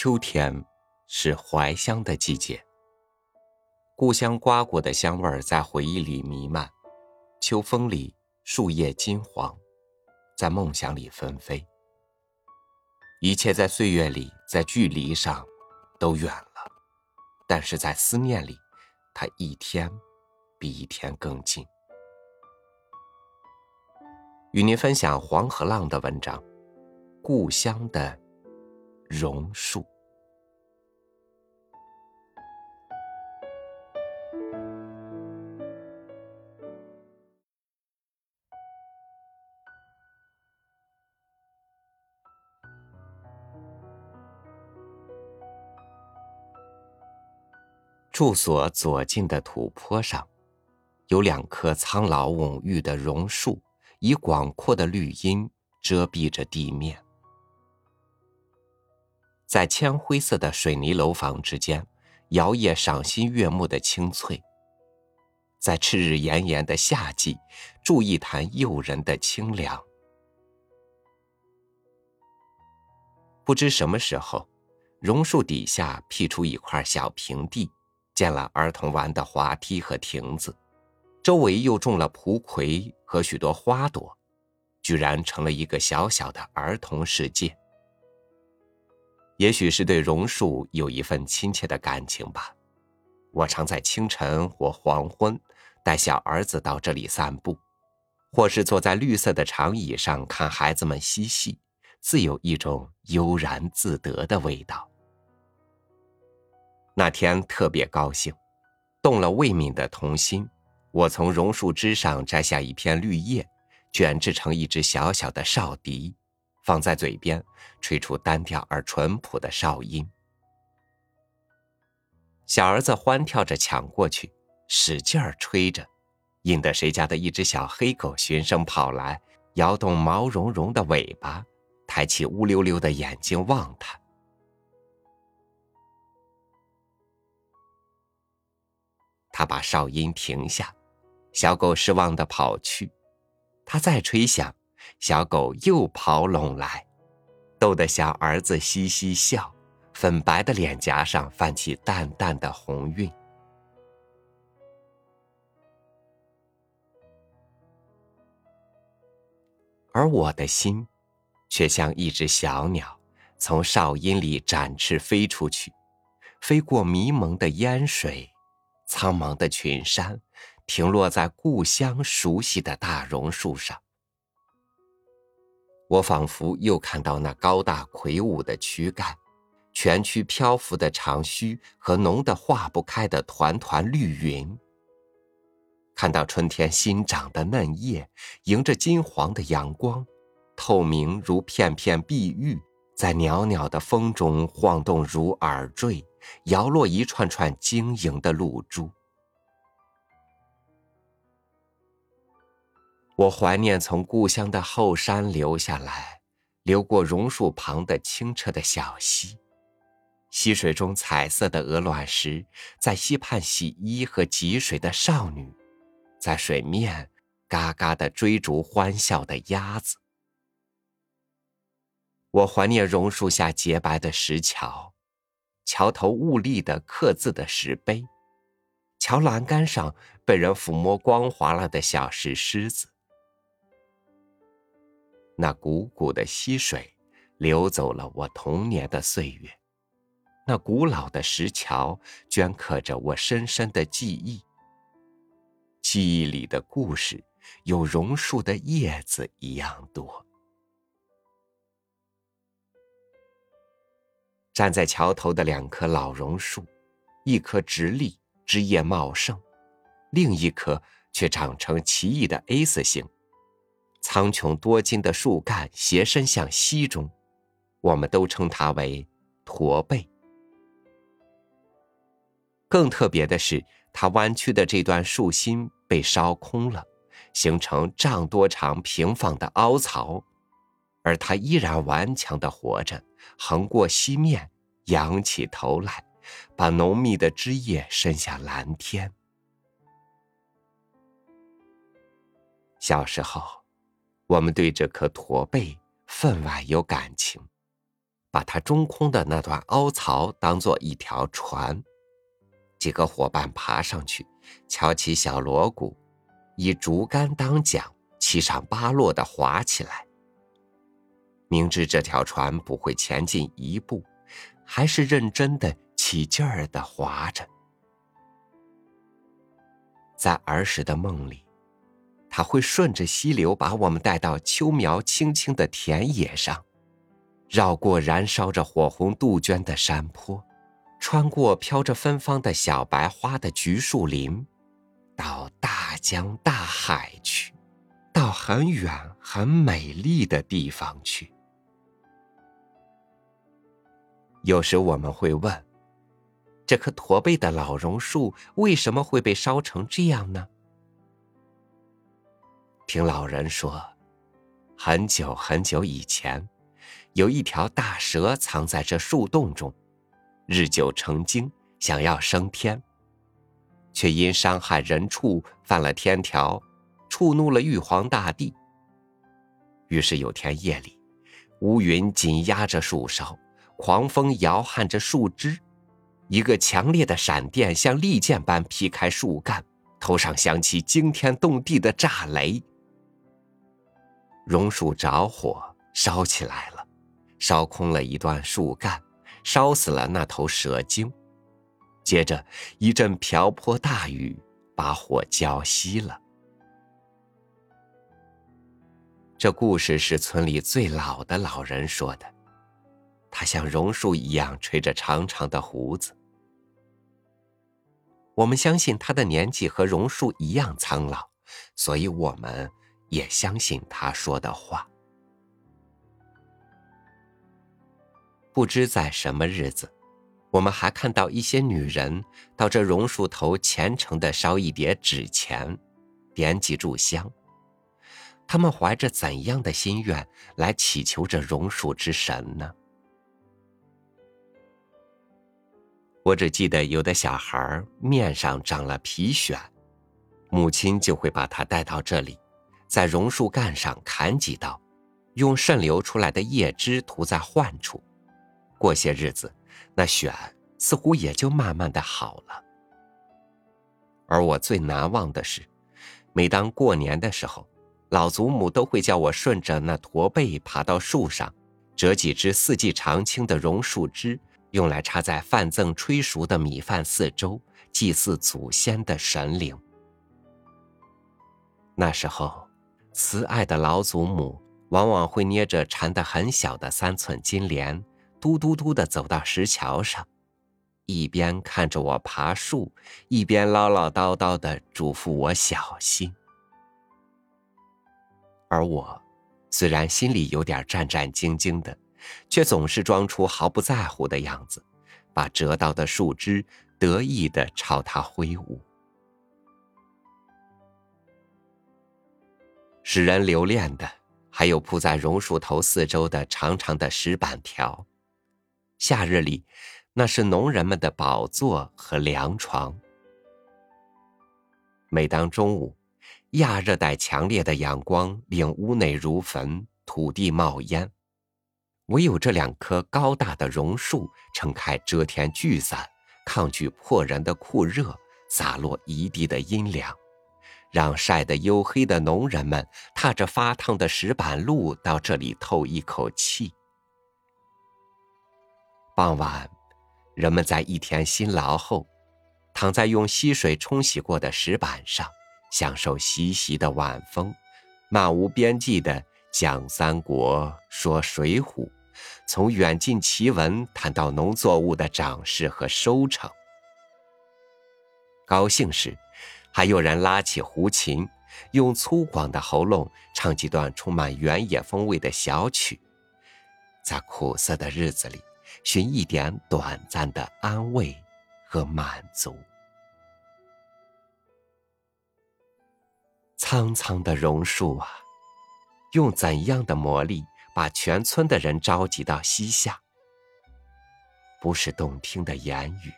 秋天是怀乡的季节，故乡瓜果的香味在回忆里弥漫。秋风里，树叶金黄，在梦想里纷飞。一切在岁月里，在距离上，都远了，但是在思念里，它一天比一天更近。与您分享黄河浪的文章，《故乡的榕树》。住所左近的土坡上，有两棵苍老蓊郁的榕树，以广阔的绿荫遮蔽着地面。在铅灰色的水泥楼房之间，摇曳赏心悦目的青翠。在赤日炎炎的夏季，住一潭诱人的清凉。不知什么时候，榕树底下辟出一块小平地。建了儿童玩的滑梯和亭子，周围又种了蒲葵和许多花朵，居然成了一个小小的儿童世界。也许是对榕树有一份亲切的感情吧，我常在清晨或黄昏带小儿子到这里散步，或是坐在绿色的长椅上看孩子们嬉戏，自有一种悠然自得的味道。那天特别高兴，动了魏敏的童心。我从榕树枝上摘下一片绿叶，卷制成一只小小的哨笛，放在嘴边，吹出单调而淳朴的哨音。小儿子欢跳着抢过去，使劲儿吹着，引得谁家的一只小黑狗循声跑来，摇动毛茸茸的尾巴，抬起乌溜溜的眼睛望他。他把哨音停下，小狗失望的跑去。他再吹响，小狗又跑拢来，逗得小儿子嘻嘻笑，粉白的脸颊上泛起淡淡的红晕。而我的心，却像一只小鸟，从哨音里展翅飞出去，飞过迷蒙的烟水。苍茫的群山，停落在故乡熟悉的大榕树上。我仿佛又看到那高大魁梧的躯干，蜷曲漂浮的长须和浓得化不开的团团绿云。看到春天新长的嫩叶，迎着金黄的阳光，透明如片片碧玉，在袅袅的风中晃动如耳坠。摇落一串串晶莹的露珠。我怀念从故乡的后山流下来，流过榕树旁的清澈的小溪，溪水中彩色的鹅卵石，在溪畔洗衣和汲水的少女，在水面嘎嘎的追逐欢笑的鸭子。我怀念榕树下洁白的石桥。桥头兀立的刻字的石碑，桥栏杆上被人抚摸光滑了的小石狮子，那汩汩的溪水流走了我童年的岁月，那古老的石桥镌刻着我深深的记忆。记忆里的故事，有榕树的叶子一样多。站在桥头的两棵老榕树，一棵直立，枝叶茂盛；另一棵却长成奇异的 S 形，苍穹多金的树干斜伸向溪中，我们都称它为驼背。更特别的是，它弯曲的这段树心被烧空了，形成丈多长、平放的凹槽，而它依然顽强的活着。横过溪面，仰起头来，把浓密的枝叶伸向蓝天。小时候，我们对这棵驼背分外有感情，把它中空的那段凹槽当做一条船。几个伙伴爬上去，敲起小锣鼓，以竹竿当桨，七上八落的划起来。明知这条船不会前进一步，还是认真的起劲儿的划着。在儿时的梦里，它会顺着溪流把我们带到秋苗青青的田野上，绕过燃烧着火红杜鹃的山坡。穿过飘着芬芳的小白花的橘树林，到大江大海去，到很远很美丽的地方去。有时我们会问：这棵驼背的老榕树为什么会被烧成这样呢？听老人说，很久很久以前，有一条大蛇藏在这树洞中。日久成精，想要升天，却因伤害人畜犯了天条，触怒了玉皇大帝。于是有天夜里，乌云紧压着树梢，狂风摇撼着树枝，一个强烈的闪电像利剑般劈开树干，头上响起惊天动地的炸雷，榕树着火烧起来了，烧空了一段树干。烧死了那头蛇精，接着一阵瓢泼大雨把火浇熄了。这故事是村里最老的老人说的，他像榕树一样吹着长长的胡子。我们相信他的年纪和榕树一样苍老，所以我们也相信他说的话。不知在什么日子，我们还看到一些女人到这榕树头虔诚的烧一叠纸钱，点几炷香。他们怀着怎样的心愿来祈求这榕树之神呢？我只记得有的小孩面上长了皮癣，母亲就会把他带到这里，在榕树干上砍几刀，用渗流出来的叶汁涂在患处。过些日子，那癣似乎也就慢慢的好了。而我最难忘的是，每当过年的时候，老祖母都会叫我顺着那驼背爬到树上，折几枝四季常青的榕树枝，用来插在饭赠炊熟的米饭四周，祭祀祖先的神灵。那时候，慈爱的老祖母往往会捏着缠得很小的三寸金莲。嘟嘟嘟的走到石桥上，一边看着我爬树，一边唠唠叨叨的嘱咐我小心。而我，虽然心里有点战战兢兢的，却总是装出毫不在乎的样子，把折到的树枝得意的朝他挥舞。使人留恋的，还有铺在榕树头四周的长长的石板条。夏日里，那是农人们的宝座和凉床。每当中午，亚热带强烈的阳光令屋内如焚，土地冒烟，唯有这两棵高大的榕树撑开遮天巨伞，抗拒迫人的酷热，洒落一地的阴凉，让晒得黝黑的农人们踏着发烫的石板路到这里透一口气。傍晚，人们在一天辛劳后，躺在用溪水冲洗过的石板上，享受习习的晚风，漫无边际的讲三国、说水浒，从远近奇闻谈到农作物的长势和收成。高兴时，还有人拉起胡琴，用粗犷的喉咙唱几段充满原野风味的小曲。在苦涩的日子里。寻一点短暂的安慰和满足。苍苍的榕树啊，用怎样的魔力把全村的人召集到溪下？不是动听的言语，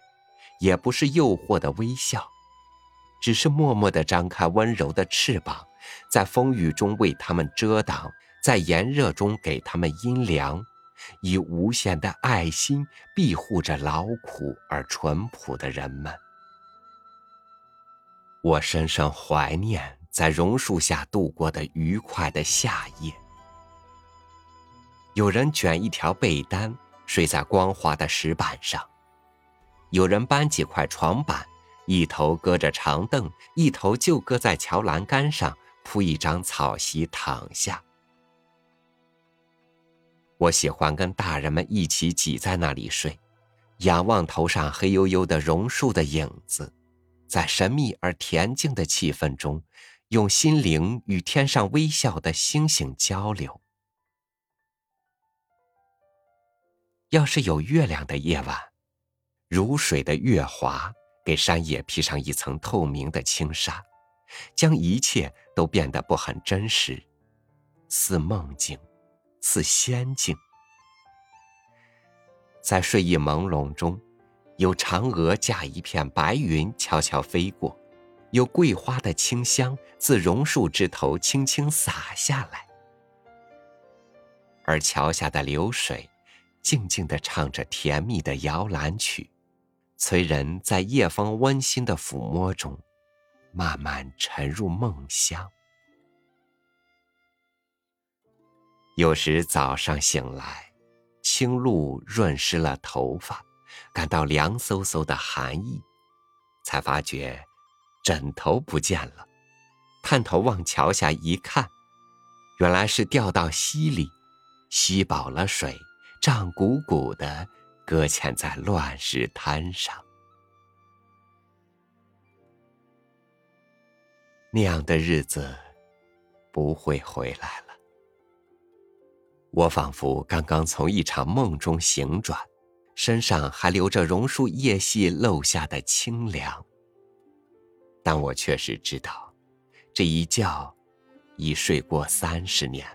也不是诱惑的微笑，只是默默的张开温柔的翅膀，在风雨中为他们遮挡，在炎热中给他们阴凉。以无限的爱心庇护着劳苦而淳朴的人们。我深深怀念在榕树下度过的愉快的夏夜。有人卷一条被单睡在光滑的石板上，有人搬几块床板，一头搁着长凳，一头就搁在桥栏杆上铺一张草席躺下。我喜欢跟大人们一起挤在那里睡，仰望头上黑黝黝的榕树的影子，在神秘而恬静的气氛中，用心灵与天上微笑的星星交流。要是有月亮的夜晚，如水的月华给山野披上一层透明的轻纱，将一切都变得不很真实，似梦境。似仙境，在睡意朦胧中，有嫦娥驾一片白云悄悄飞过，有桂花的清香自榕树枝头轻轻洒下来，而桥下的流水，静静的唱着甜蜜的摇篮曲，催人在夜风温馨的抚摸中，慢慢沉入梦乡。有时早上醒来，清露润湿了头发，感到凉飕飕的寒意，才发觉枕头不见了。探头往桥下一看，原来是掉到溪里，吸饱了水，胀鼓鼓的搁浅在乱石滩上。那样的日子不会回来了。我仿佛刚刚从一场梦中醒转，身上还留着榕树叶隙漏下的清凉。但我确实知道，这一觉已睡过三十年，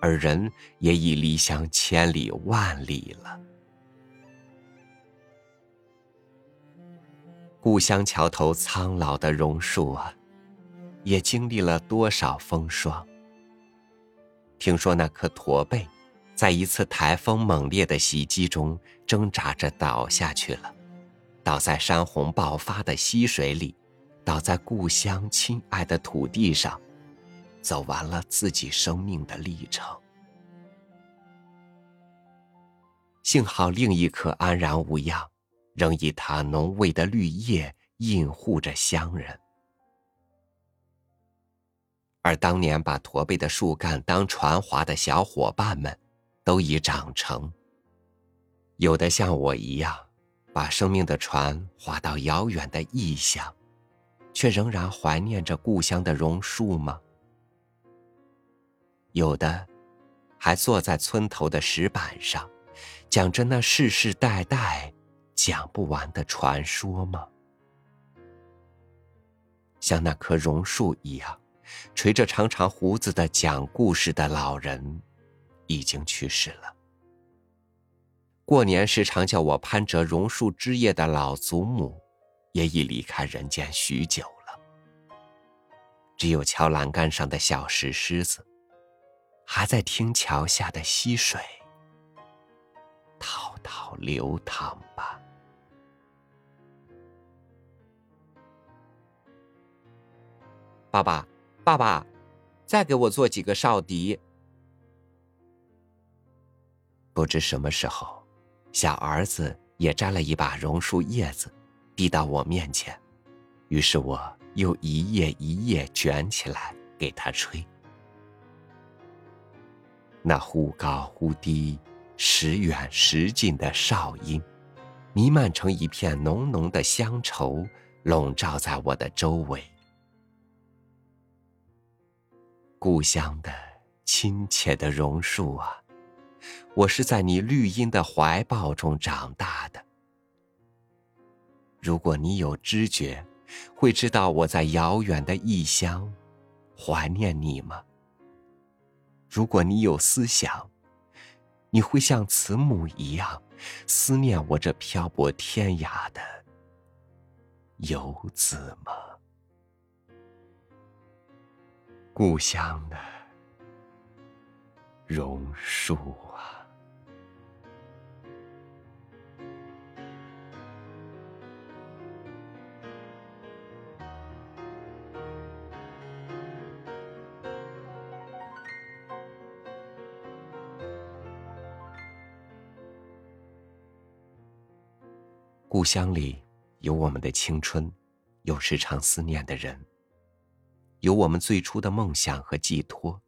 而人也已离乡千里万里了。故乡桥头苍老的榕树啊，也经历了多少风霜。听说那棵驼背，在一次台风猛烈的袭击中挣扎着倒下去了，倒在山洪爆发的溪水里，倒在故乡亲爱的土地上，走完了自己生命的历程。幸好另一棵安然无恙，仍以它浓味的绿叶映护着乡人。而当年把驼背的树干当船划的小伙伴们，都已长成。有的像我一样，把生命的船划到遥远的异乡，却仍然怀念着故乡的榕树吗？有的，还坐在村头的石板上，讲着那世世代代讲不完的传说吗？像那棵榕树一样。垂着长长胡子的讲故事的老人，已经去世了。过年时常叫我攀折榕树枝叶的老祖母，也已离开人间许久了。只有桥栏杆上的小石狮子，还在听桥下的溪水滔滔流淌吧。爸爸。爸爸，再给我做几个哨笛。不知什么时候，小儿子也摘了一把榕树叶子，递到我面前，于是我又一叶一叶卷起来给他吹。那忽高忽低、时远时近的哨音，弥漫成一片浓浓的乡愁，笼罩在我的周围。故乡的亲切的榕树啊，我是在你绿荫的怀抱中长大的。如果你有知觉，会知道我在遥远的异乡怀念你吗？如果你有思想，你会像慈母一样思念我这漂泊天涯的游子吗？故乡的榕树啊。故乡里有我们的青春有时常思念的人。有我们最初的梦想和寄托，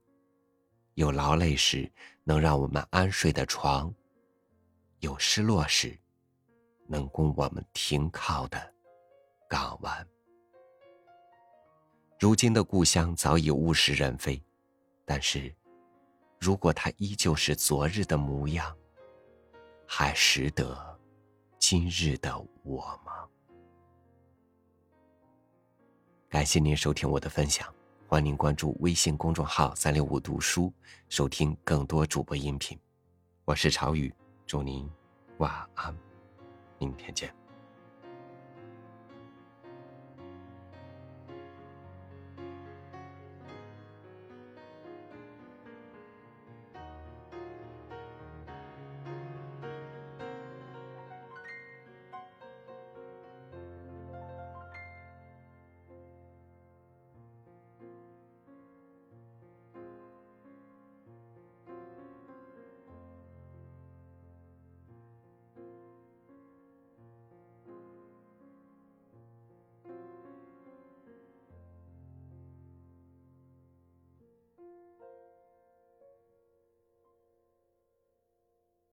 有劳累时能让我们安睡的床，有失落时能供我们停靠的港湾。如今的故乡早已物是人非，但是，如果它依旧是昨日的模样，还识得。今日的我吗？感谢您收听我的分享，欢迎您关注微信公众号“三六五读书”，收听更多主播音频。我是朝雨，祝您晚安，明天见。